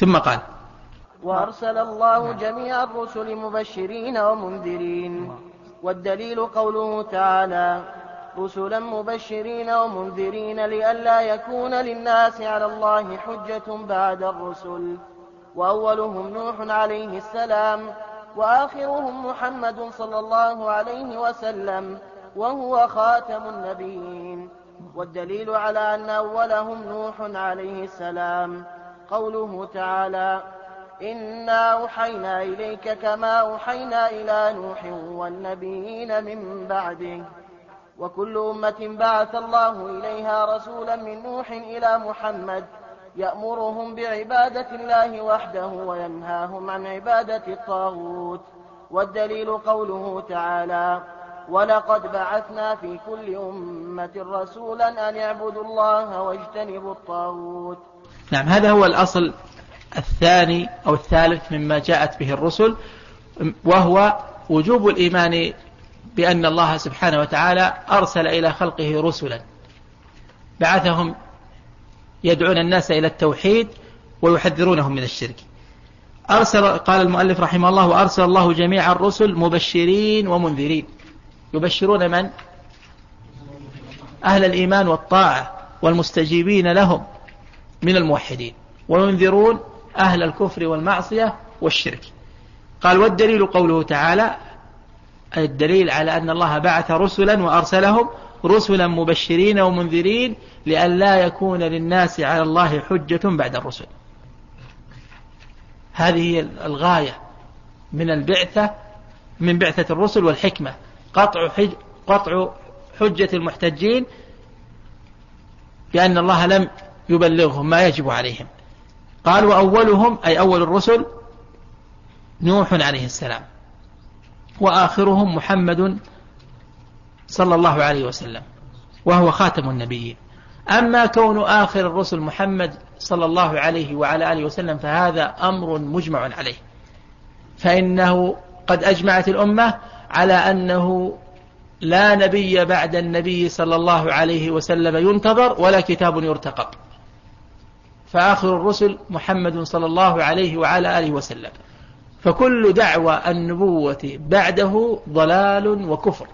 ثم قال وأرسل الله جميع الرسل مبشرين ومنذرين. والدليل قوله تعالى رسلا مبشرين ومنذرين لئلا يكون للناس على الله حجة بعد الرسل. وأولهم نوح عليه السلام وآخرهم محمد صلى الله عليه وسلم وهو خاتم النبيين. والدليل على أن أولهم نوح عليه السلام. قوله تعالى إنا أوحينا إليك كما أوحينا إلى نوح والنبيين من بعده وكل أمة بعث الله إليها رسولا من نوح إلى محمد يأمرهم بعبادة الله وحده وينهاهم عن عبادة الطاغوت والدليل قوله تعالى ولقد بعثنا في كل أمة رسولا أن اعبدوا الله واجتنبوا الطاغوت نعم هذا هو الأصل الثاني أو الثالث مما جاءت به الرسل وهو وجوب الإيمان بأن الله سبحانه وتعالى أرسل إلى خلقه رسلا. بعثهم يدعون الناس إلى التوحيد ويحذرونهم من الشرك. أرسل قال المؤلف رحمه الله وأرسل الله جميع الرسل مبشرين ومنذرين. يبشرون من؟ أهل الإيمان والطاعة والمستجيبين لهم. من الموحدين. وينذرون أهل الكفر والمعصية والشرك. قال والدليل قوله تعالى الدليل على أن الله بعث رسلا وأرسلهم رسلا مبشرين ومنذرين لئلا يكون للناس على الله حجة بعد الرسل. هذه هي الغاية من البعثة من بعثة الرسل والحكمة. قطع حج قطع حجة المحتجين بأن الله لم يبلغهم ما يجب عليهم. قال وأولهم أي أول الرسل نوح عليه السلام. وآخرهم محمد صلى الله عليه وسلم وهو خاتم النبيين. أما كون آخر الرسل محمد صلى الله عليه وعلى آله وسلم فهذا أمر مجمع عليه. فإنه قد أجمعت الأمة على أنه لا نبي بعد النبي صلى الله عليه وسلم ينتظر ولا كتاب يرتقب. فآخر الرسل محمد صلى الله عليه وعلى آله وسلم. فكل دعوى النبوة بعده ضلال وكفر.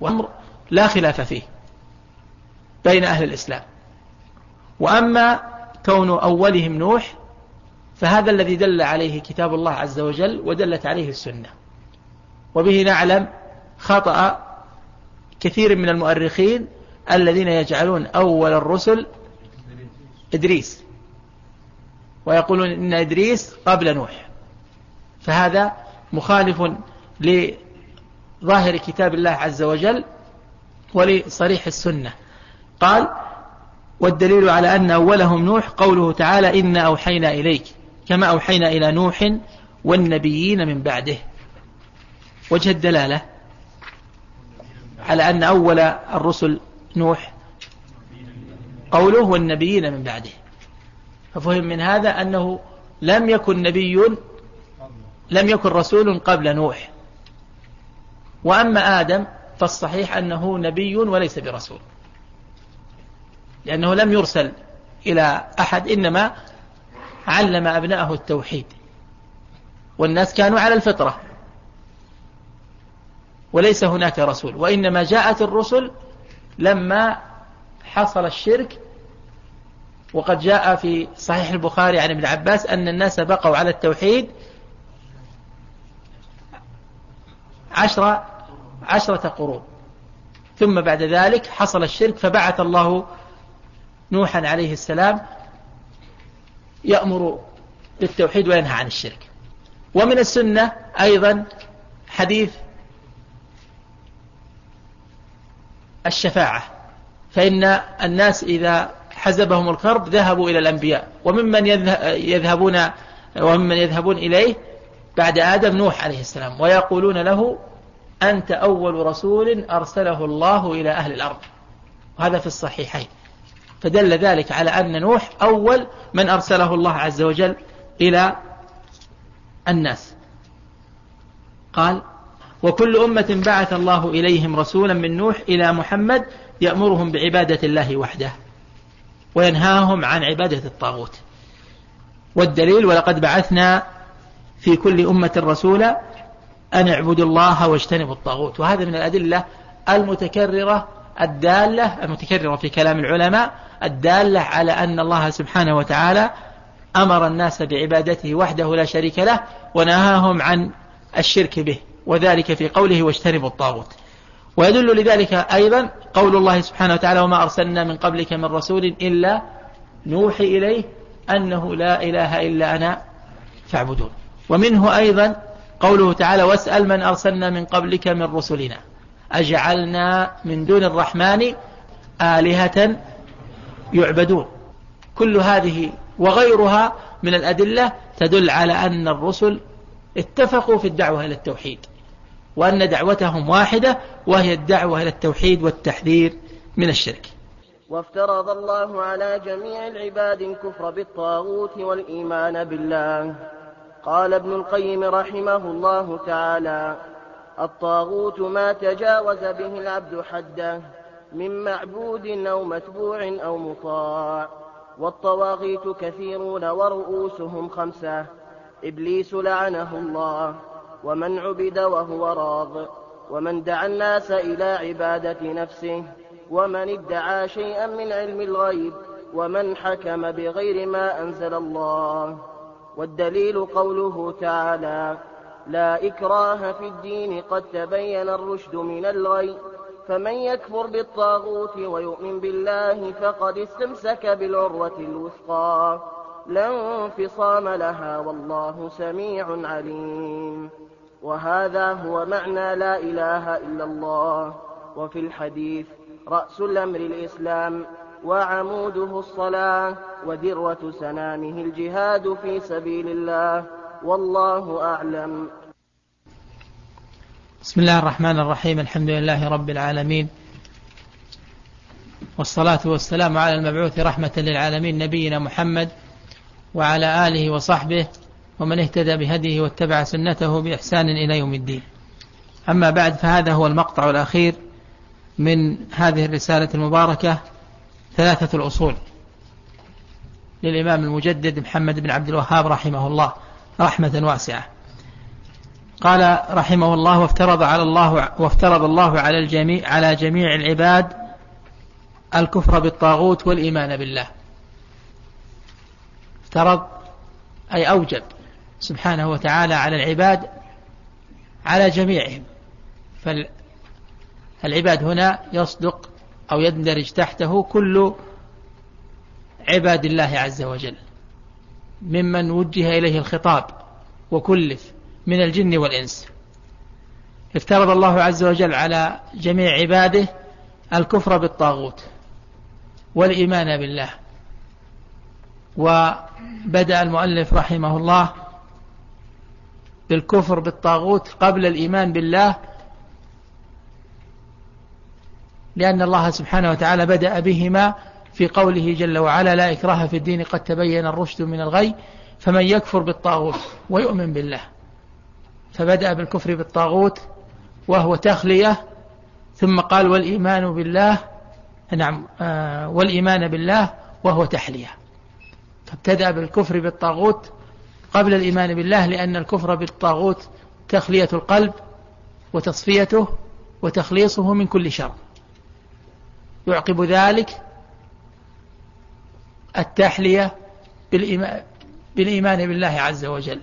وأمر لا خلاف فيه بين أهل الإسلام. وأما كون أولهم نوح فهذا الذي دل عليه كتاب الله عز وجل ودلت عليه السنة. وبه نعلم خطأ كثير من المؤرخين الذين يجعلون أول الرسل إدريس. ويقولون إن إدريس قبل نوح. فهذا مخالف لظاهر كتاب الله عز وجل ولصريح السنة. قال والدليل على أن أولهم نوح قوله تعالى إنا أوحينا إليك. كما أوحينا إلى نوح والنبيين من بعده. وجه الدلالة على أن أول الرسل نوح قوله والنبيين من بعده. ففهم من هذا أنه لم يكن نبي لم يكن رسول قبل نوح. وأما آدم فالصحيح أنه نبي وليس برسول. لأنه لم يرسل إلى أحد إنما علم أبنائه التوحيد. والناس كانوا على الفطرة. وليس هناك رسول. وإنما جاءت الرسل لما حصل الشرك وقد جاء في صحيح البخاري عن ابن عباس أن الناس بقوا على التوحيد عشرة, عشرة قرون. ثم بعد ذلك حصل الشرك فبعث الله نوحا عليه السلام يأمر بالتوحيد وينهى عن الشرك. ومن السنة أيضا حديث الشفاعة. فإن الناس إذا حزبهم الكرب ذهبوا إلى الأنبياء. وممن يذهبون وممن يذهبون إليه بعد آدم نوح عليه السلام. ويقولون له أنت أول رسول أرسله الله إلى أهل الأرض. وهذا في الصحيحين. فدل ذلك على أن نوح أول من أرسله الله عز وجل إلى الناس. قال وكل أمة بعث الله إليهم رسولا من نوح إلى محمد يأمرهم بعبادة الله وحده وينهاهم عن عبادة الطاغوت. والدليل ولقد بعثنا في كل أمة رسولا أن اعبدوا الله واجتنبوا الطاغوت. وهذا من الأدلة المتكررة الدالة المتكررة في كلام العلماء الدالة على أن الله سبحانه وتعالى أمر الناس بعبادته وحده لا شريك له ونهاهم عن الشرك به وذلك في قوله واجتنبوا الطاغوت. ويدل لذلك أيضا قول الله سبحانه وتعالى وما أرسلنا من قبلك من رسول إلا نوحي إليه أنه لا إله إلا أنا فاعبدون. ومنه أيضا قوله تعالى واسأل من أرسلنا من قبلك من رسلنا. أجعلنا من دون الرحمن آلهة يعبدون. كل هذه وغيرها من الأدلة تدل على أن الرسل اتفقوا في الدعوة إلى التوحيد. وأن دعوتهم واحدة وهي الدعوة إلى التوحيد والتحذير من الشرك. وافترض الله على جميع العباد الكفر بالطاغوت والإيمان بالله. قال ابن القيم رحمه الله تعالى الطاغوت ما تجاوز به العبد حده من معبود أو متبوع أو مطاع والطواغيت كثيرون ورؤوسهم خمسة. إبليس لعنه الله. ومن عبد وهو راض ومن دعا الناس إلى عبادة نفسه ومن ادعى شيئا من علم الغيب ومن حكم بغير ما أنزل الله. والدليل قوله تعالى لا إكراه في الدين قد تبين الرشد من الغي فمن يكفر بالطاغوت ويؤمن بالله فقد استمسك بالعروة الوثقى لا انفصام لها والله سميع عليم. وهذا هو معنى لا إله إلا الله. وفي الحديث رأس الأمر الإسلام وعموده الصلاة وذروة سنامه الجهاد في سبيل الله. والله أعلم. بسم الله الرحمن الرحيم. الحمد لله رب العالمين. والصلاة والسلام على المبعوث رحمة للعالمين نبينا محمد وعلى آله وصحبه ومن اهتدى بهديه واتبع سنته بإحسان إلى يوم الدين. أما بعد فهذا هو المقطع الأخير من هذه الرسالة المباركة ثلاثة الأصول. للإمام المجدد محمد بن عبد الوهاب رحمه الله رحمة واسعة. قال رحمه الله وافترض على الله وافترض الله على الجميع على جميع العباد الكفر بالطاغوت والإيمان بالله. افترض أي أوجب. سبحانه وتعالى على العباد على جميعهم. فالعباد هنا يصدق أو يندرج تحته كل عباد الله عز وجل ممن وجه إليه الخطاب وكلف من الجن والإنس. افترض الله عز وجل على جميع عباده الكفر بالطاغوت والإيمان بالله. وبدأ المؤلف رحمه الله بالكفر بالطاغوت قبل الإيمان بالله لأن الله سبحانه وتعالى بدأ بهما في قوله جل وعلا لا إكراه في الدين قد تبين الرشد من الغي فمن يكفر بالطاغوت ويؤمن بالله. فبدأ بالكفر بالطاغوت وهو تخلية ثم قال والإيمان بالله نعم آه والإيمان بالله وهو تحلية. فابتدأ بالكفر بالطاغوت قبل الإيمان بالله لأن الكفر بالطاغوت تخلية القلب وتصفيته وتخليصه من كل شر. يعقب ذلك التحلية بالإيمان بالله عز وجل.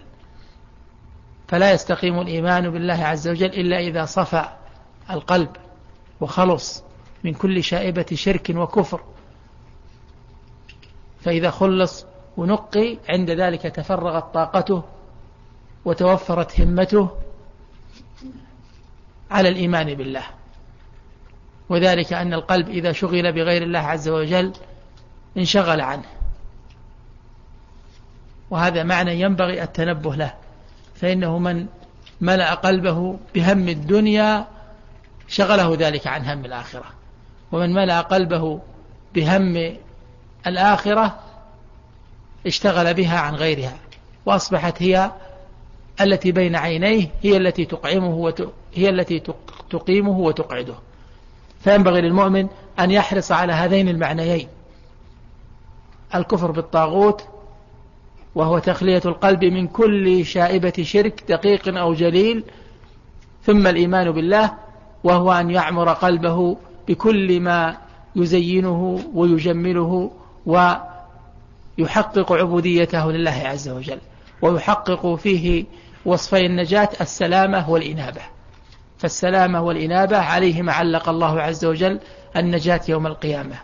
فلا يستقيم الإيمان بالله عز وجل إلا إذا صفى القلب وخلص من كل شائبة شرك وكفر. فإذا خلص ونقي عند ذلك تفرغت طاقته وتوفرت همته على الإيمان بالله. وذلك أن القلب إذا شغل بغير الله عز وجل انشغل عنه. وهذا معنى ينبغي التنبه له. فإنه من ملأ قلبه بهم الدنيا شغله ذلك عن هم الآخرة. ومن ملأ قلبه بهم الآخرة اشتغل بها عن غيرها وأصبحت هي التي بين عينيه هي التي تقعمه. هي التي تقيمه وتقعده فينبغي للمؤمن أن يحرص على هذين المعنيين الكفر بالطاغوت وهو تخلية القلب من كل شائبة شرك دقيق أو جليل ثم الإيمان بالله وهو أن يعمر قلبه بكل ما يزينه ويجمله ويحقق عبوديته لله عز وجل ويحقق فيه وصفي النجاة السلامة والإنابة. فالسلامة والإنابة عليهما علق الله عز وجل النجاة يوم القيامة.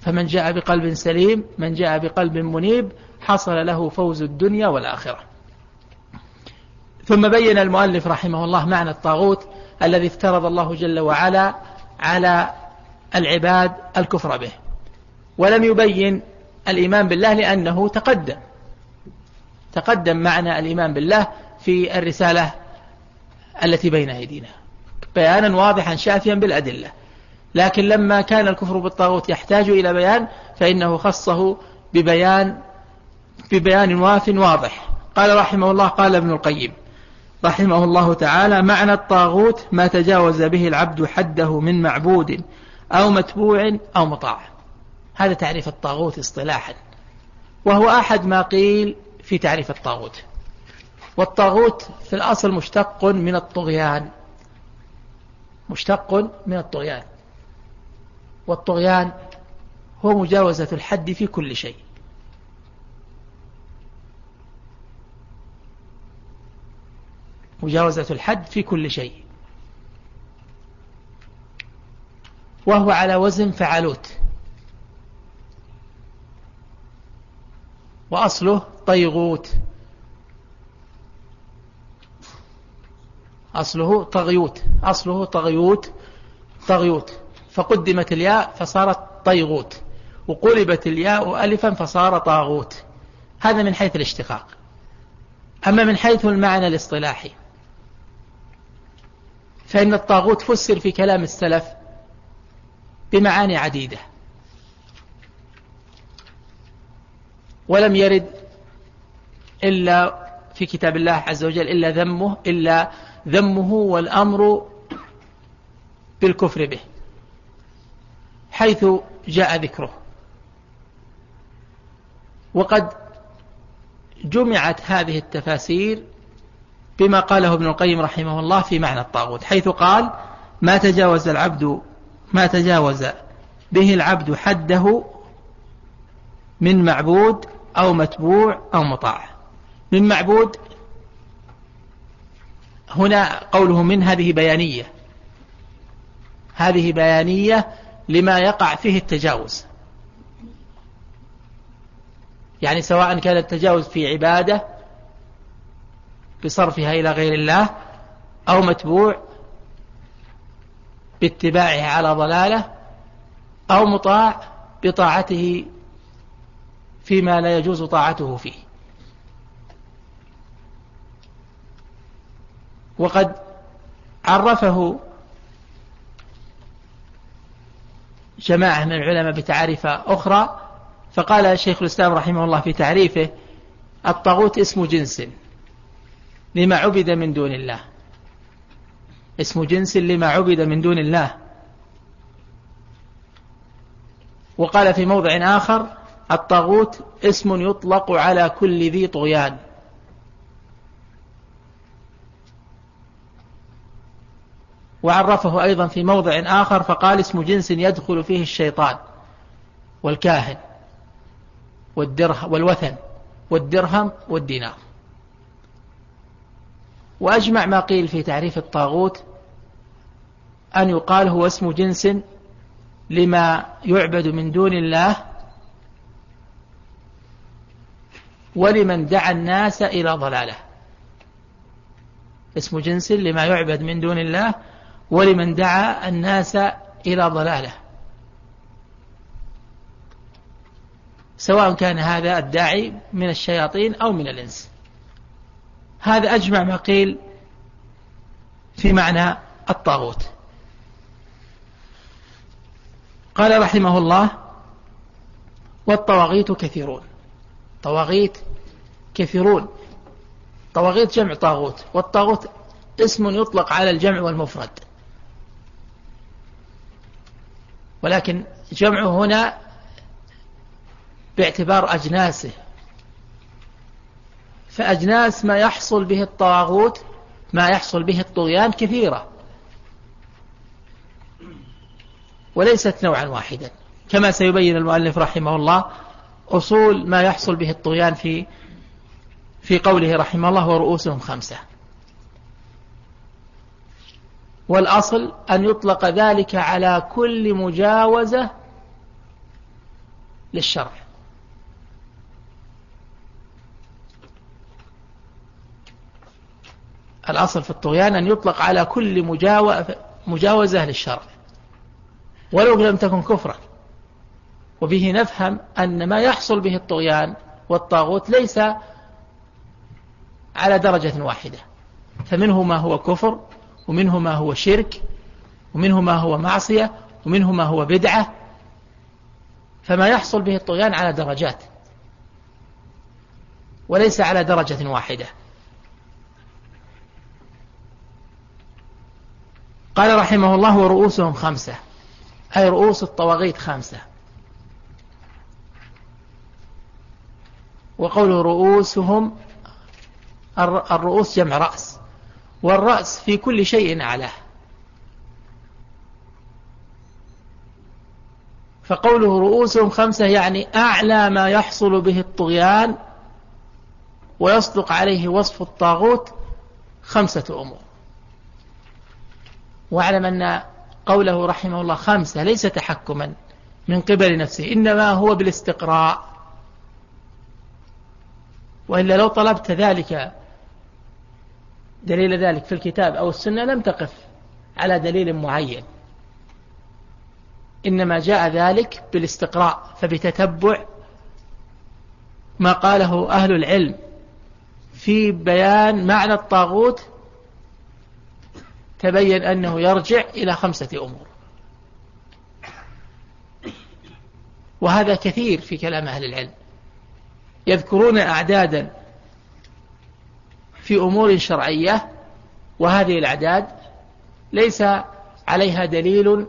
فمن جاء بقلب سليم من جاء بقلب منيب حصل له فوز الدنيا والآخرة. ثم بين المؤلف رحمه الله معنى الطاغوت الذي افترض الله جل وعلا على العباد الكفر به. ولم يبين الإيمان بالله لأنه تقدم. تقدم معنى الإيمان بالله في الرسالة التي بين أيدينا. بيانا واضحا شافيا بالأدلة. لكن لما كان الكفر بالطاغوت يحتاج إلى بيان فإنه خصه ببيان ببيان واف واضح. قال رحمه الله قال ابن القيم رحمه الله تعالى معنى الطاغوت ما تجاوز به العبد حده من معبود أو متبوع أو مطاع. هذا تعريف الطاغوت اصطلاحا. وهو أحد ما قيل في تعريف الطاغوت. والطاغوت في الأصل مشتق من الطغيان. مشتق من الطغيان. والطغيان هو مجاوزة الحد في كل شيء. مجاوزة الحد في كل شيء. وهو على وزن فعلوت وأصله طيغوت. أصله طغيوت. أصله طغيوت. طغيوت. فقدمت الياء فصارت طيغوت. وقلبت الياء ألفا فصار طاغوت. هذا من حيث الاشتقاق. أما من حيث المعنى الاصطلاحي. فإن الطاغوت فسر في كلام السلف بمعاني عديدة. ولم يرد إلا في كتاب الله عز وجل إلا ذمه إلا ذمه والأمر بالكفر به حيث جاء ذكره. وقد جمعت هذه التفاسير بما قاله ابن القيم رحمه الله في معنى الطاغوت حيث قال ما تجاوز العبد ما تجاوز به العبد حده من معبود أو متبوع أو مطاع. من معبود هنا قوله من هذه بيانية. هذه بيانية لما يقع فيه التجاوز. يعني سواء كان التجاوز في عبادة بصرفها إلى غير الله أو متبوع باتباعه على ضلاله أو مطاع بطاعته فيما لا يجوز طاعته فيه. وقد عرفه جماعة من العلماء بتعريف أخرى فقال شيخ الإسلام رحمه الله في تعريفه الطاغوت اسم جنس لما عبد من دون الله. اسم جنس لما عبد من دون الله. وقال في موضع آخر الطاغوت اسم يطلق على كل ذي طغيان. وعرفه أيضا في موضع آخر فقال اسم جنس يدخل فيه الشيطان والكاهن والدرهم والوثن والدرهم والدينار. وأجمع ما قيل في تعريف الطاغوت أن يقال هو اسم جنس لما يعبد من دون الله ولمن دعا الناس إلى ضلاله. اسم جنس لما يعبد من دون الله ولمن دعا الناس إلى ضلاله. سواء كان هذا الداعي من الشياطين أو من الإنس. هذا أجمع ما قيل في معنى الطاغوت. قال رحمه الله والطواغيت كثيرون. طواغيت كثيرون طواغيت جمع طاغوت والطاغوت اسم يطلق على الجمع والمفرد. ولكن جمعه هنا باعتبار أجناسه. فأجناس ما يحصل به الطاغوت ما يحصل به الطغيان كثيرة. وليست نوعا واحدا. كما سيبين المؤلف رحمه الله أصول ما يحصل به الطغيان في في قوله رحمه الله ورؤوسهم خمسة. والأصل أن يطلق ذلك على كل مجاوزة للشرع. الأصل في الطغيان أن يطلق على كل مجاوزة للشرع. ولو لم تكن كفرا. وبه نفهم أن ما يحصل به الطغيان والطاغوت ليس على درجة واحدة. فمنه ما هو كفر ومنه ما هو شرك ومنه ما هو معصية ومنه ما هو بدعة. فما يحصل به الطغيان على درجات وليس على درجة واحدة. قال رحمه الله ورؤوسهم خمسة أي رؤوس الطواغيت خمسة. وقوله رؤوسهم الرؤوس جمع رأس والرأس في كل شيء أعلاه فقوله رؤوسهم خمسة يعني أعلى ما يحصل به الطغيان ويصدق عليه وصف الطاغوت خمسة أمور. واعلم أن قوله رحمه الله خمسة ليس تحكما من قبل نفسه إنما هو بالاستقراء. وإلا لو طلبت ذلك دليل ذلك في الكتاب أو السنة لم تقف على دليل معين. إنما جاء ذلك بالاستقراء فبتتبع ما قاله أهل العلم في بيان معنى الطاغوت تبين أنه يرجع إلى خمسة أمور. وهذا كثير في كلام أهل العلم. يذكرون أعدادا في أمور شرعية وهذه الأعداد ليس عليها دليل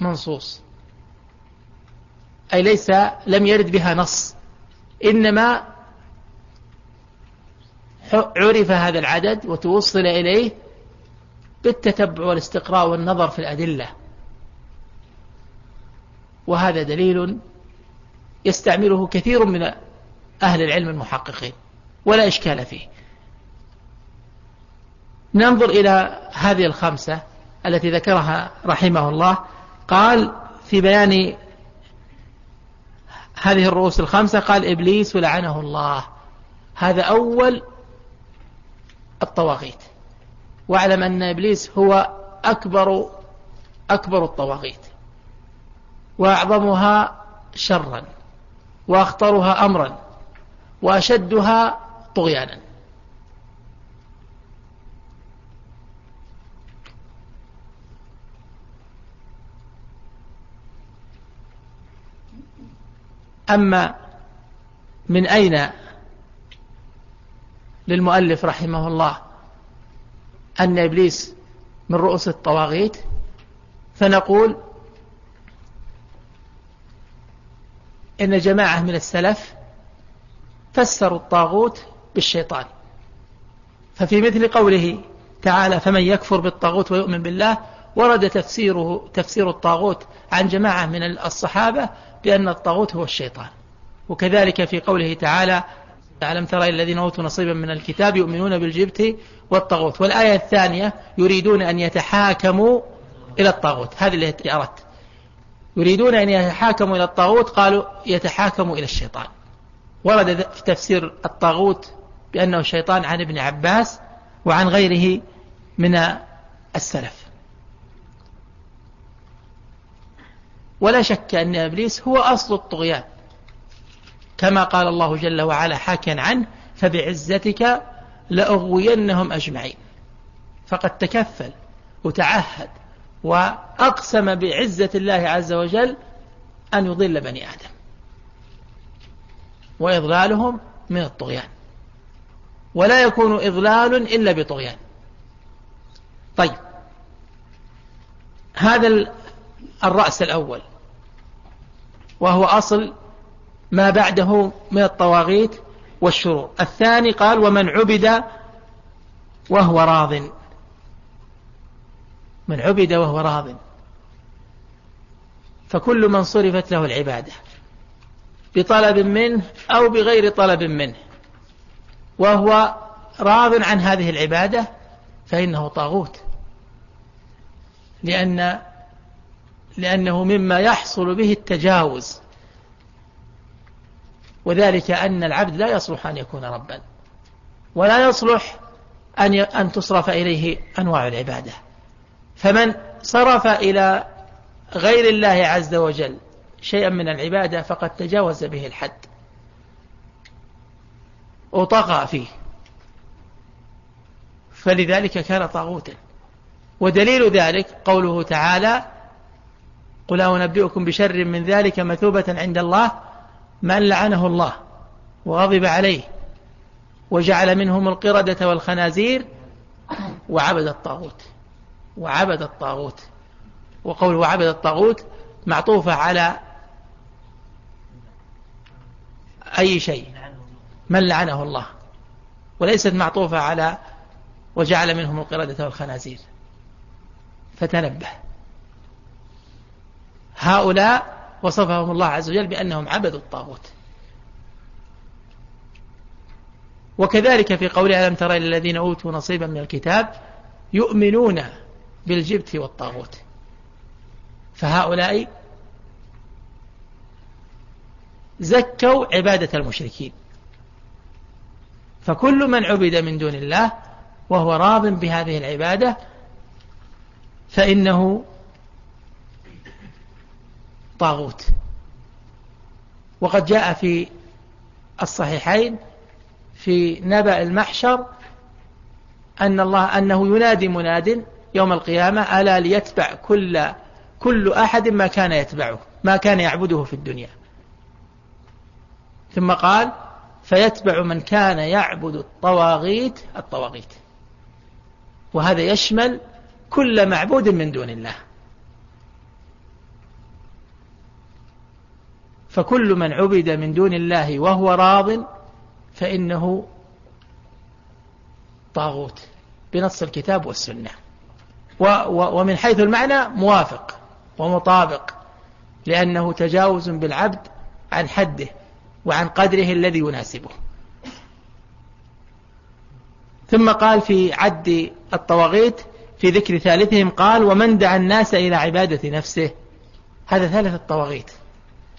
منصوص أي ليس لم يرد بها نص إنما عرف هذا العدد وتوصل إليه بالتتبع والاستقراء والنظر في الأدلة. وهذا دليل يستعمله كثير من أهل العلم المحققين ولا إشكال فيه. ننظر إلى هذه الخمسة التي ذكرها رحمه الله. قال في بيان هذه الرؤوس الخمسة قال إبليس لعنه الله. هذا أول الطواغيت. واعلم أن إبليس هو أكبر أكبر الطواغيت. وأعظمها شرا وأخطرها أمرا. وأشدها طغيانا. أما من أين للمؤلف رحمه الله أن إبليس من رؤوس الطواغيت؟ فنقول إن جماعة من السلف فسروا الطاغوت بالشيطان. ففي مثل قوله تعالى فمن يكفر بالطاغوت ويؤمن بالله ورد تفسيره تفسير الطاغوت عن جماعة من الصحابة بأن الطاغوت هو الشيطان. وكذلك في قوله تعالى ألم ترى الذين أوتوا نصيبا من الكتاب يؤمنون بالجبت والطاغوت والآية الثانية يريدون أن يتحاكموا إلى الطاغوت هذه التي أردت. يريدون أن يتحاكموا إلى الطاغوت قالوا يتحاكموا إلى الشيطان ورد في تفسير الطاغوت بأنه الشيطان عن ابن عباس وعن غيره من السلف. ولا شك أن إبليس هو أصل الطغيان. كما قال الله جل وعلا حاكيا عنه فبعزتك لأغوينهم أجمعين فقد تكفل وتعهد وأقسم بعزة الله عز وجل أن يضل بني آدم. وإضلالهم من الطغيان. ولا يكون إضلال إلا بطغيان. طيب. هذا الرأس الأول. وهو أصل ما بعده من الطواغيت والشرور الثاني قال ومن عبد وهو راض. من عبد وهو راض. فكل من صرفت له العبادة. بطلب منه أو بغير طلب منه. وهو راض عن هذه العبادة فإنه طاغوت. لأن لأنه مما يحصل به التجاوز. وذلك أن العبد لا يصلح أن يكون ربا ولا يصلح أن أن تصرف إليه أنواع العبادة. فمن صرف إلى غير الله عز وجل شيئا من العبادة فقد تجاوز به الحد. وطغى فيه. فلذلك كان طاغوتا. ودليل ذلك قوله تعالى قل أنبئكم بشر من ذلك مثوبة عند الله من لعنه الله وغضب عليه وجعل منهم القردة والخنازير وعبد الطاغوت. وعبد الطاغوت. وقول وعبد الطاغوت معطوفة على أي شيء من لعنه الله وليست معطوفة على وجعل منهم القردة والخنازير. فتنبه. هؤلاء وصفهم الله عز وجل بأنهم عبدوا الطاغوت. وكذلك في قوله ألم ترى الذين أوتوا نصيبا من الكتاب يؤمنون بالجبت والطاغوت. فهؤلاء زكوا عبادة المشركين. فكل من عبد من دون الله وهو راض بهذه العبادة فإنه طاغوت. وقد جاء في الصحيحين في نبأ المحشر أن الله أنه ينادي مناد يوم القيامة ألا ليتبع كل كل أحد ما كان يتبعه ما كان يعبده في الدنيا. ثم قال فيتبع من كان يعبد الطواغيت الطواغيت. وهذا يشمل كل معبود من دون الله. فكل من عبد من دون الله وهو راض فإنه طاغوت بنص الكتاب والسنة. ومن حيث المعنى موافق ومطابق لأنه تجاوز بالعبد عن حده. وعن قدره الذي يناسبه. ثم قال في عد الطواغيت في ذكر ثالثهم قال ومن دعا الناس إلى عبادة نفسه؟ هذا ثالث الطواغيت.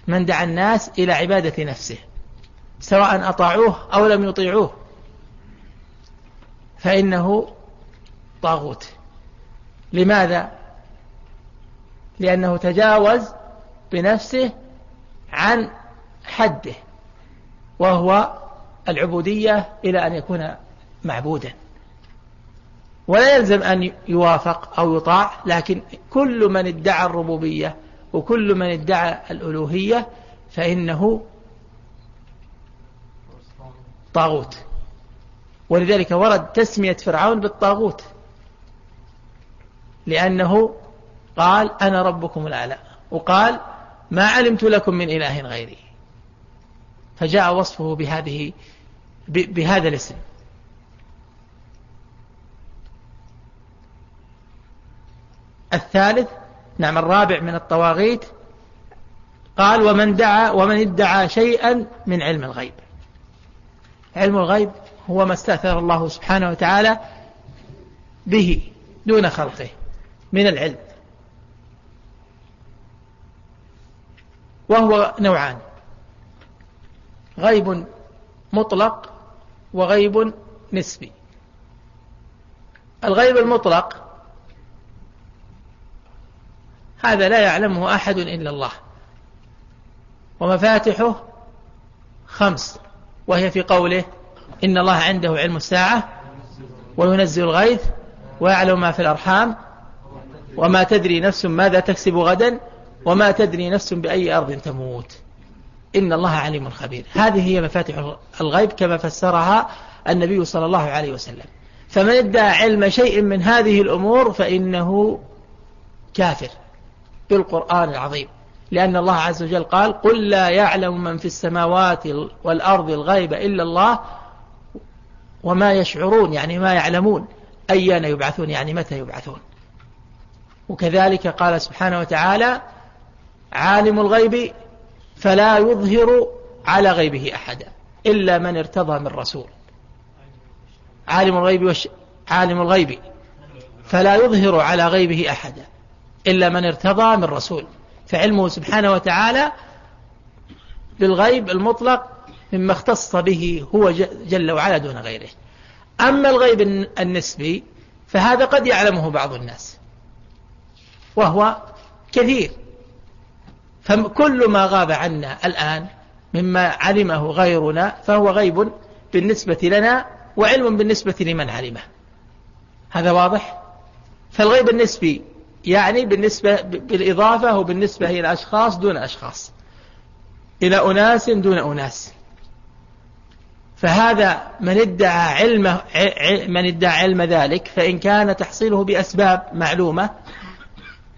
من دعا الناس إلى عبادة نفسه سواء أطاعوه أو لم يطيعوه فإنه طاغوت. لماذا؟ لأنه تجاوز بنفسه عن حده. وهو العبودية إلى أن يكون معبودا. ولا يلزم أن يوافق أو يطاع لكن كل من ادعى الربوبية وكل من ادعى الألوهية فإنه طاغوت. ولذلك ورد تسمية فرعون بالطاغوت لأنه قال أنا ربكم الأعلى وقال ما علمت لكم من إله غيري. فجاء وصفه بهذه بهذا الاسم. الثالث نعم الرابع من الطواغيت قال ومن دعا ومن ادعى شيئا من علم الغيب. علم الغيب هو ما استأثر الله سبحانه وتعالى به دون خلقه من العلم. وهو نوعان. غيب مطلق وغيب نسبي. الغيب المطلق هذا لا يعلمه أحد إلا الله. ومفاتحه خمس وهي في قوله إن الله عنده علم الساعة وينزل الغيث ويعلم ما في الأرحام وما تدري نفس ماذا تكسب غدا وما تدري نفس بأي أرض تموت. إن الله عليم خبير. هذه هي مفاتح الغيب كما فسرها النبي صلى الله عليه وسلم. فمن ادعى علم شيء من هذه الأمور فإنه كافر بالقرآن العظيم. لأن الله عز وجل قال قل لا يعلم من في السماوات والأرض الغيب إلا الله وما يشعرون يعني ما يعلمون. أيان يبعثون؟ يعني متى يبعثون؟ وكذلك قال سبحانه وتعالى عالم الغيب فلا يظهر على غيبه أحدا إلا من ارتضى من رسول. عالم الغيب وش عالم الغيب. فلا يظهر على غيبه أحدا إلا من ارتضى من رسول. فعلمه سبحانه وتعالى بالغيب المطلق مما اختص به هو جل وعلا دون غيره. أما الغيب النسبي فهذا قد يعلمه بعض الناس وهو كثير. فكل ما غاب عنا الآن مما علمه غيرنا فهو غيب بالنسبة لنا وعلم بالنسبة لمن علمه. هذا واضح؟ فالغيب النسبي يعني بالنسبة بالإضافة وبالنسبة إلى أشخاص دون أشخاص. إلى أناس دون أناس. فهذا من ادعى علم من ادعى علم ذلك فإن كان تحصيله بأسباب معلومة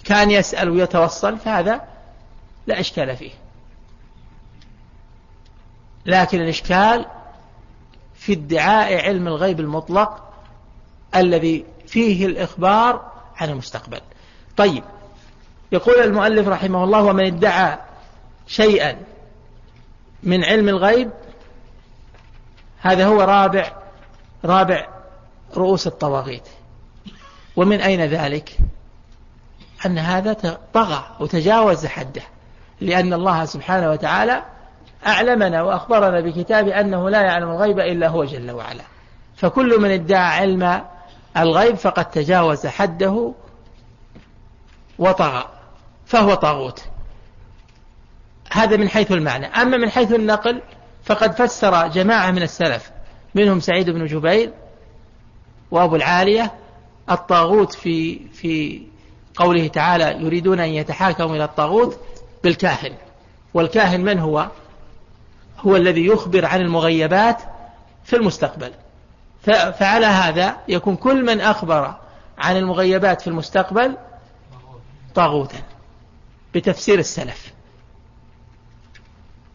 كان يسأل ويتوصل فهذا لا إشكال فيه. لكن الإشكال في ادعاء علم الغيب المطلق الذي فيه الإخبار عن المستقبل. طيب يقول المؤلف رحمه الله ومن ادعى شيئا من علم الغيب هذا هو رابع رابع رؤوس الطواغيت. ومن أين ذلك؟ أن هذا طغى وتجاوز حده. لأن الله سبحانه وتعالى أعلمنا وأخبرنا بكتاب أنه لا يعلم الغيب إلا هو جل وعلا. فكل من ادعى علم الغيب فقد تجاوز حده وطغى فهو طاغوت. هذا من حيث المعنى. أما من حيث النقل فقد فسر جماعة من السلف منهم سعيد بن جبير وأبو العالية الطاغوت في في قوله تعالى يريدون أن يتحاكموا إلى الطاغوت بالكاهن. والكاهن من هو؟ هو الذي يخبر عن المغيبات في المستقبل. فعلى هذا يكون كل من أخبر عن المغيبات في المستقبل طاغوتا بتفسير السلف.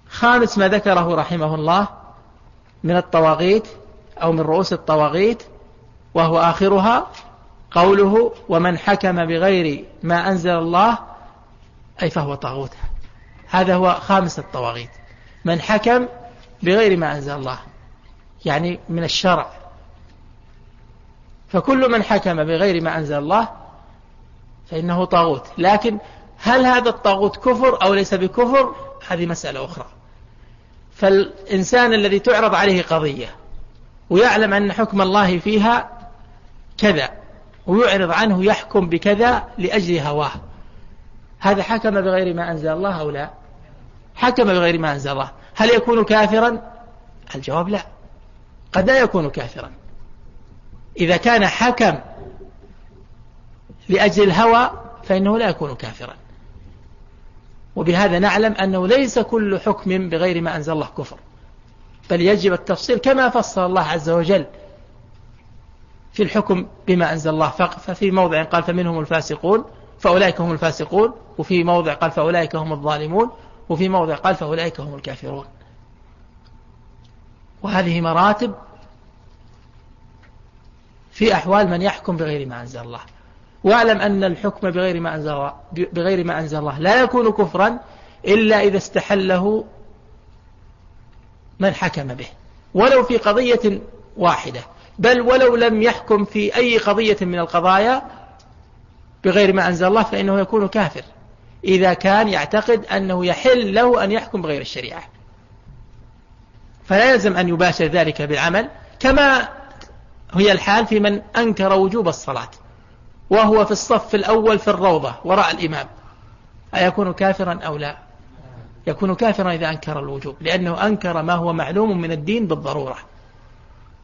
خامس ما ذكره رحمه الله من الطواغيت أو من رؤوس الطواغيت وهو آخرها قوله ومن حكم بغير ما أنزل الله أي فهو طاغوت. هذا هو خامس الطواغيت. من حكم بغير ما أنزل الله يعني من الشرع. فكل من حكم بغير ما أنزل الله فإنه طاغوت. لكن هل هذا الطاغوت كفر أو ليس بكفر؟ هذه مسألة أخرى. فالإنسان الذي تعرض عليه قضية ويعلم أن حكم الله فيها كذا ويعرض عنه يحكم بكذا لأجل هواه. هذا حكم بغير ما أنزل الله أو لا؟ حكم بغير ما أنزل الله. هل يكون كافرا؟ الجواب لا. قد لا يكون كافرا. إذا كان حكم لأجل الهوى فإنه لا يكون كافرا. وبهذا نعلم أنه ليس كل حكم بغير ما أنزل الله كفر. بل يجب التفصيل كما فصل الله عز وجل في الحكم بما أنزل الله. ففي موضع قال فمنهم الفاسقون فأولئك هم الفاسقون. وفي موضع قال فأولئك هم الظالمون وفي موضع قال فأولئك هم الكافرون. وهذه مراتب في أحوال من يحكم بغير ما أنزل الله. واعلم أن الحكم بغير ما أنزل الله, بغير ما أنزل الله لا يكون كفرا إلا إذا استحله من حكم به ولو في قضية واحدة بل ولو لم يحكم في أي قضية من القضايا بغير ما أنزل الله فإنه يكون كافر. إذا كان يعتقد أنه يحل له أن يحكم بغير الشريعة. فلا يلزم أن يباشر ذلك بالعمل كما هي الحال في من أنكر وجوب الصلاة وهو في الصف الأول في الروضة وراء الإمام. أيكون كافرا أو لا؟ يكون كافرا إذا أنكر الوجوب لأنه أنكر ما هو معلوم من الدين بالضرورة.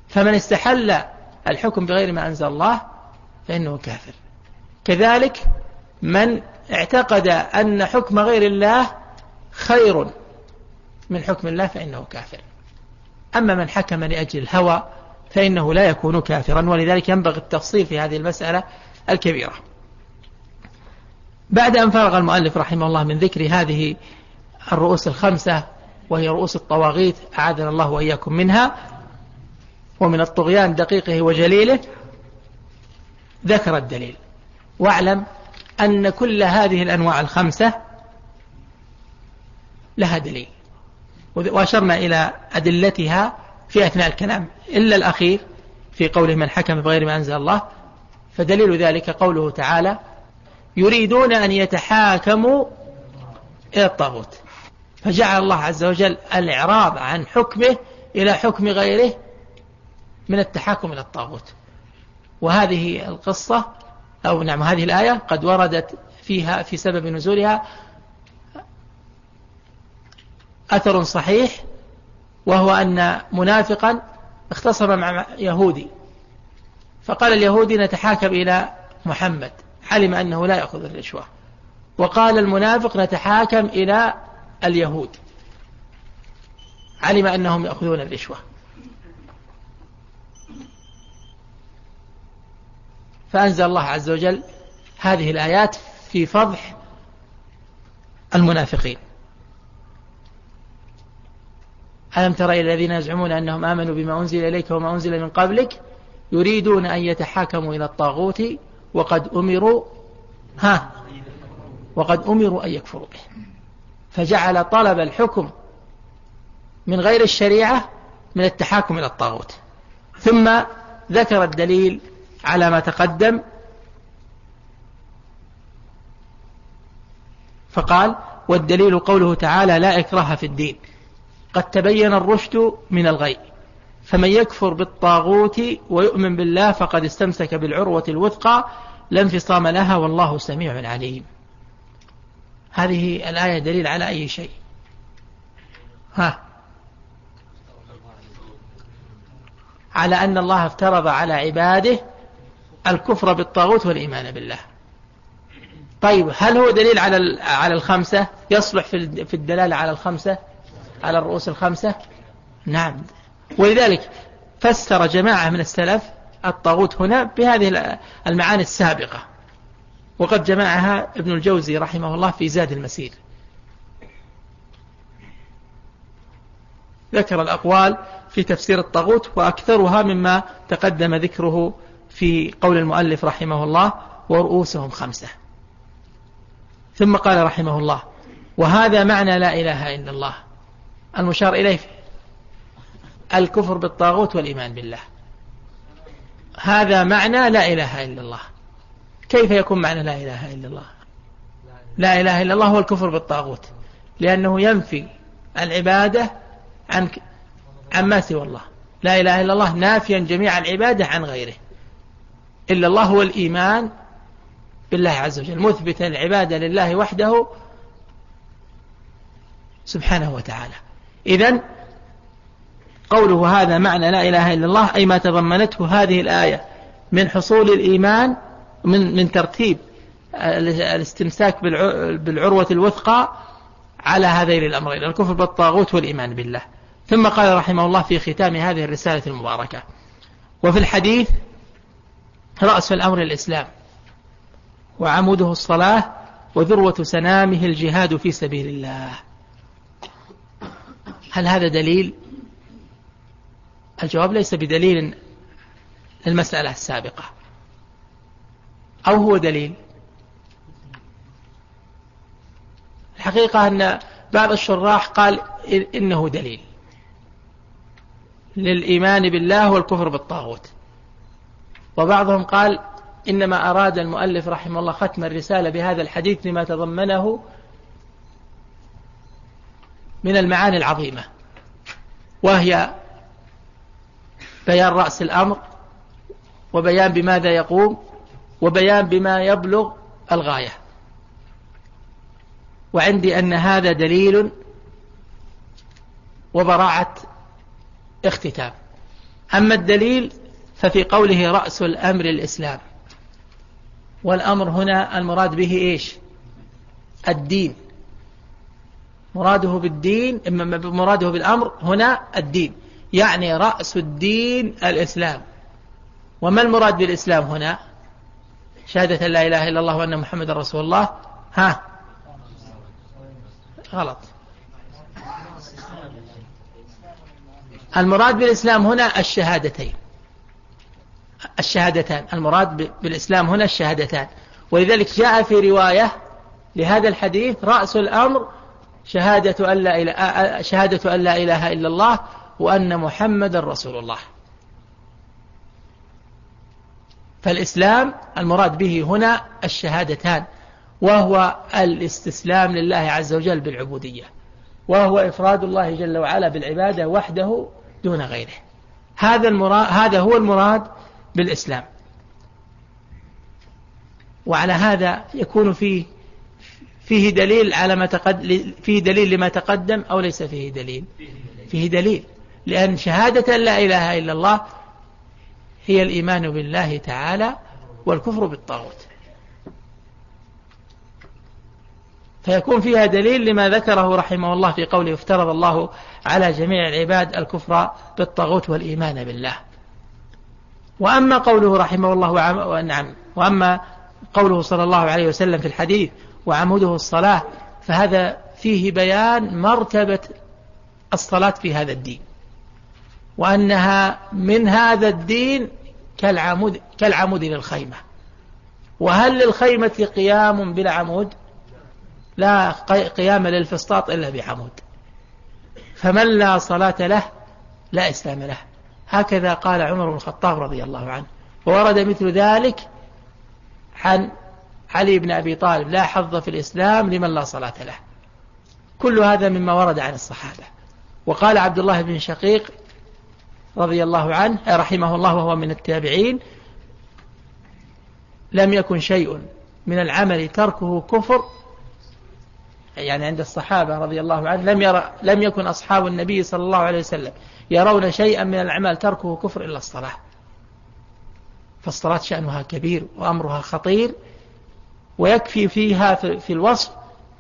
فمن استحل الحكم بغير ما أنزل الله فإنه كافر. كذلك من اعتقد أن حكم غير الله خير من حكم الله فإنه كافر. أما من حكم لأجل الهوى فإنه لا يكون كافرا ولذلك ينبغي التفصيل في هذه المسألة الكبيرة. بعد أن فرغ المؤلف رحمه الله من ذكر هذه الرؤوس الخمسة وهي رؤوس الطواغيت أعاذنا الله وإياكم منها ومن الطغيان دقيقه وجليله ذكر الدليل. واعلم أن كل هذه الأنواع الخمسة لها دليل. وأشرنا إلى أدلتها في أثناء الكلام. إلا الأخير في قوله من حكم بغير ما أنزل الله فدليل ذلك قوله تعالى يريدون أن يتحاكموا إلى الطاغوت فجعل الله عز وجل الإعراض عن حكمه إلى حكم غيره من التحاكم إلى الطاغوت. وهذه القصة أو نعم هذه الآية قد وردت فيها في سبب نزولها أثر صحيح وهو أن منافقا اختصم مع يهودي. فقال اليهودي نتحاكم إلى محمد. علم أنه لا يأخذ الرشوة. وقال المنافق نتحاكم إلى اليهود. علم أنهم يأخذون الرشوة. فأنزل الله عز وجل هذه الآيات في فضح المنافقين. ألم تر إلى الذين يزعمون أنهم آمنوا بما أنزل إليك وما أنزل من قبلك يريدون أن يتحاكموا إلى الطاغوت وقد أمروا ها وقد أمروا أن يكفروا به. فجعل طلب الحكم من غير الشريعة من التحاكم إلى الطاغوت. ثم ذكر الدليل على ما تقدم. فقال والدليل قوله تعالى لا إكراه في الدين. قد تبين الرشد من الغي. فمن يكفر بالطاغوت ويؤمن بالله فقد استمسك بالعروة الوثقى لا انفصام لها والله سميع عليم هذه الآية دليل على أي شيء؟ ها. على أن الله افترض على عباده الكفر بالطاغوت والإيمان بالله. طيب هل هو دليل على على الخمسة؟ يصلح في في الدلالة على الخمسة؟ على الرؤوس الخمسة؟ نعم. ولذلك فسر جماعة من السلف الطاغوت هنا بهذه المعاني السابقة. وقد جمعها ابن الجوزي رحمه الله في زاد المسير. ذكر الأقوال في تفسير الطاغوت وأكثرها مما تقدم ذكره في قول المؤلف رحمه الله ورؤوسهم خمسة. ثم قال رحمه الله وهذا معنى لا إله إلا الله. المشار إليه الكفر بالطاغوت والإيمان بالله. هذا معنى لا إله إلا الله. كيف يكون معنى لا إله إلا الله؟ لا إله إلا الله هو الكفر بالطاغوت لأنه ينفي العبادة عن ما سوى الله. لا إله إلا الله نافيا جميع العبادة عن غيره. إلا الله هو الإيمان بالله عز وجل مثبتا العبادة لله وحده سبحانه وتعالى. إذا قوله هذا معنى لا إله إلا الله أي ما تضمنته هذه الآية من حصول الإيمان من من ترتيب الاستمساك بالعروة الوثقى على هذين الأمرين الكفر بالطاغوت والإيمان بالله. ثم قال رحمه الله في ختام هذه الرسالة المباركة وفي الحديث رأس الأمر الإسلام وعموده الصلاة وذروة سنامه الجهاد في سبيل الله. هل هذا دليل؟ الجواب ليس بدليل للمسألة السابقة. أو هو دليل؟ الحقيقة أن بعض الشراح قال إنه دليل للإيمان بالله والكفر بالطاغوت. وبعضهم قال إنما أراد المؤلف رحمه الله ختم الرسالة بهذا الحديث لما تضمنه من المعاني العظيمة وهي بيان رأس الأمر وبيان بماذا يقوم وبيان بما يبلغ الغاية. وعندي أن هذا دليل وبراعة اختتام. أما الدليل ففي قوله رأس الأمر الإسلام. والأمر هنا المراد به إيش؟ الدين. مراده بالدين إما مراده بالأمر هنا الدين. يعني رأس الدين الإسلام. وما المراد بالإسلام هنا؟ شهادة لا إله إلا الله وأن محمد رسول الله. ها؟ غلط. المراد بالإسلام هنا الشهادتين. الشهادتان. المراد بالإسلام هنا الشهادتان. ولذلك جاء في رواية لهذا الحديث رأس الأمر شهادة أن لا إله, شهادة أن لا إله إلا الله وأن محمد رسول الله. فالإسلام المراد به هنا الشهادتان وهو الاستسلام لله عز وجل بالعبودية وهو إفراد الله جل وعلا بالعبادة وحده دون غيره. هذا المراد هذا هو المراد بالإسلام. وعلى هذا يكون فيه فيه دليل على ما تقدم فيه دليل لما تقدم أو ليس فيه دليل. فيه دليل. لأن شهادة لا إله إلا الله هي الإيمان بالله تعالى والكفر بالطاغوت. فيكون فيها دليل لما ذكره رحمه الله في قوله افترض الله على جميع العباد الكفر بالطاغوت والإيمان بالله. وأما قوله رحمه الله نعم. وأما قوله صلى الله عليه وسلم في الحديث وعموده الصلاة فهذا فيه بيان مرتبة الصلاة في هذا الدين. وأنها من هذا الدين كالعمود, كالعمود للخيمة. وهل للخيمة قيام بلا عمود؟ لا قيام للفسطاط إلا بعمود. فمن لا صلاة له لا إسلام له. هكذا قال عمر بن الخطاب رضي الله عنه. وورد مثل ذلك عن علي بن أبي طالب لا حظ في الإسلام لمن لا صلاة له. كل هذا مما ورد عن الصحابة. وقال عبد الله بن شقيق رضي الله عنه رحمه الله وهو من التابعين لم يكن شيء من العمل تركه كفر. يعني عند الصحابة رضي الله عنه لم يرى لم يكن أصحاب النبي صلى الله عليه وسلم يرون شيئا من الأعمال تركه كفر إلا الصلاة. فالصلاة شأنها كبير وأمرها خطير ويكفي فيها في الوصف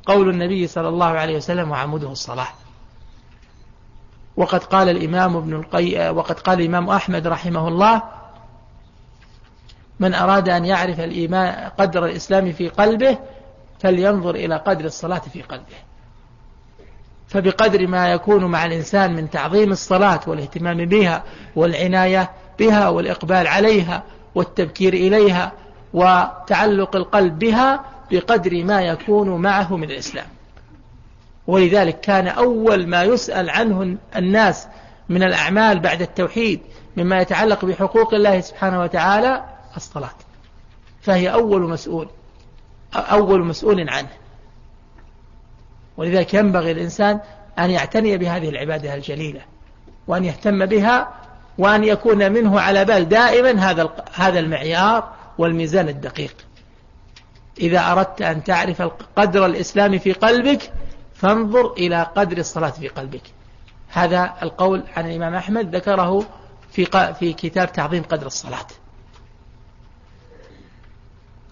قول النبي صلى الله عليه وسلم وعمده الصلاة. وقد قال الإمام ابن القي وقد قال الإمام أحمد رحمه الله من أراد أن يعرف الإيمان قدر الإسلام في قلبه فلينظر إلى قدر الصلاة في قلبه. فبقدر ما يكون مع الإنسان من تعظيم الصلاة والاهتمام بها والعناية بها والإقبال عليها والتبكير إليها وتعلق القلب بها بقدر ما يكون معه من الإسلام. ولذلك كان أول ما يسأل عنه الناس من الأعمال بعد التوحيد مما يتعلق بحقوق الله سبحانه وتعالى الصلاة. فهي أول مسؤول أول مسؤول عنه. ولذلك ينبغي الإنسان أن يعتني بهذه العبادة الجليلة وأن يهتم بها وأن يكون منه على بال دائما هذا هذا المعيار والميزان الدقيق. إذا أردت أن تعرف قدر الإسلام في قلبك فانظر إلى قدر الصلاة في قلبك. هذا القول عن الإمام أحمد ذكره في في كتاب تعظيم قدر الصلاة.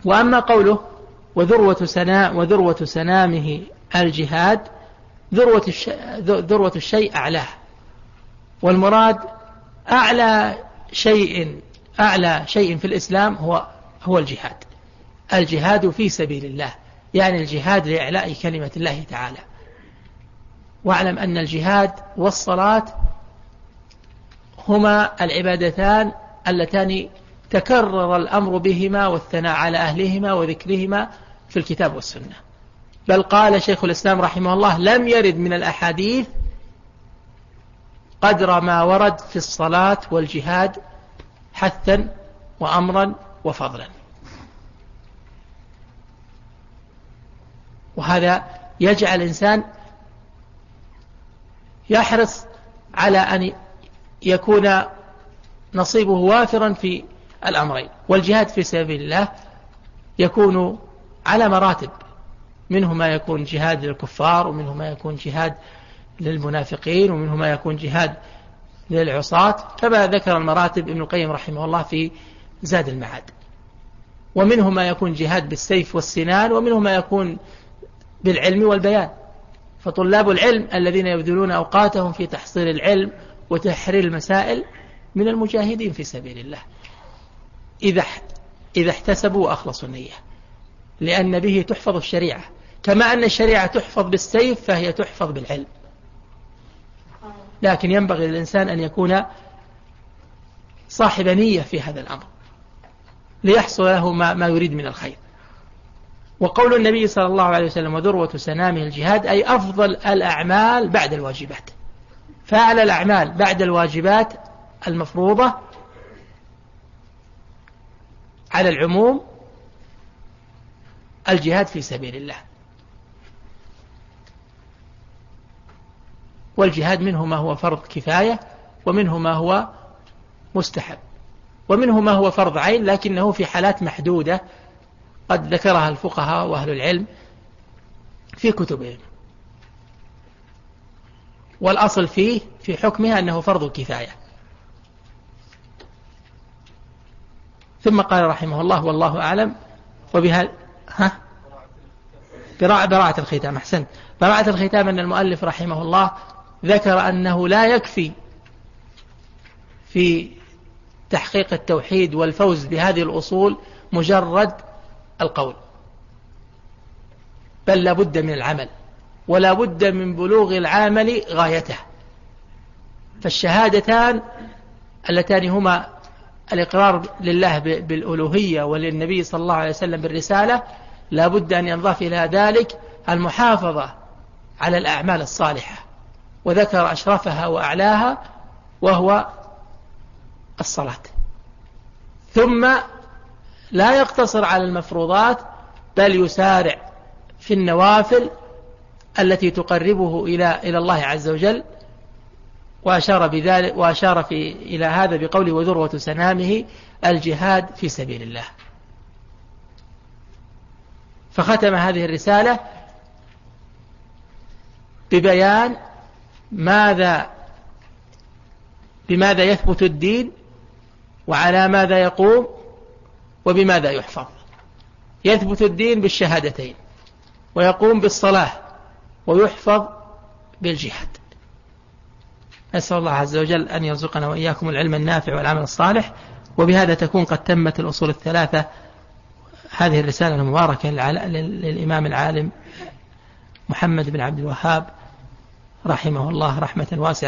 وأما قوله وذروة سنا وذروة سنامه الجهاد ذروة الشيء, ذروة الشيء أعلاه. والمراد أعلى شيء أعلى شيء في الإسلام هو هو الجهاد. الجهاد في سبيل الله يعني الجهاد لإعلاء كلمة الله تعالى. واعلم أن الجهاد والصلاة هما العبادتان اللتان تكرر الأمر بهما والثناء على أهلهما وذكرهما في الكتاب والسنة. بل قال شيخ الإسلام رحمه الله لم يرد من الأحاديث قدر ما ورد في الصلاة والجهاد حثا وأمرا وفضلا. وهذا يجعل الإنسان يحرص على أن يكون نصيبه وافرا في الأمرين والجهاد في سبيل الله يكون على مراتب. منه ما يكون جهاد للكفار ومنه ما يكون جهاد للمنافقين ومنه ما يكون جهاد للعصاة كما ذكر المراتب ابن القيم رحمه الله في زاد المعاد. ومنه ما يكون جهاد بالسيف والسنان ومنه ما يكون بالعلم والبيان. فطلاب العلم الذين يبذلون أوقاتهم في تحصيل العلم وتحرير المسائل من المجاهدين في سبيل الله. إذا إذا احتسبوا وأخلصوا النية. لأن به تحفظ الشريعة. كما أن الشريعة تحفظ بالسيف فهي تحفظ بالعلم. لكن ينبغي للإنسان أن يكون صاحب نية في هذا الأمر ليحصل له ما, ما يريد من الخير. وقول النبي صلى الله عليه وسلم وذروة سنامه الجهاد أي أفضل الأعمال بعد الواجبات. فأعلى الأعمال بعد الواجبات المفروضة على العموم الجهاد في سبيل الله. والجهاد منه ما هو فرض كفاية ومنه ما هو مستحب. ومنه ما هو فرض عين لكنه في حالات محدودة قد ذكرها الفقهاء وأهل العلم في كتبهم. والأصل فيه في حكمها أنه فرض كفاية. ثم قال رحمه الله والله أعلم. وبها ها؟ براعة, الختام. أحسنت. براعة الختام أن المؤلف رحمه الله ذكر أنه لا يكفي في تحقيق التوحيد والفوز بهذه الأصول مجرد القول. بل لابد من العمل ولا بد من بلوغ العامل غايته. فالشهادتان اللتان هما الإقرار لله بالألوهية وللنبي صلى الله عليه وسلم بالرسالة لا بد أن ينضاف إلى ذلك المحافظة على الأعمال الصالحة. وذكر أشرفها وأعلاها وهو الصلاة. ثم لا يقتصر على المفروضات بل يسارع في النوافل التي تقربه إلى إلى الله عز وجل. وأشار بذلك وأشار في إلى هذا بقوله وذروة سنامه الجهاد في سبيل الله. فختم هذه الرسالة ببيان ماذا بماذا يثبت الدين وعلى ماذا يقوم وبماذا يحفظ. يثبت الدين بالشهادتين ويقوم بالصلاة ويحفظ بالجهاد. نسأل الله عز وجل أن يرزقنا وإياكم العلم النافع والعمل الصالح وبهذا تكون قد تمت الأصول الثلاثة. هذه الرسالة المباركة للإمام العالم محمد بن عبد الوهاب رحمه الله رحمة واسعة.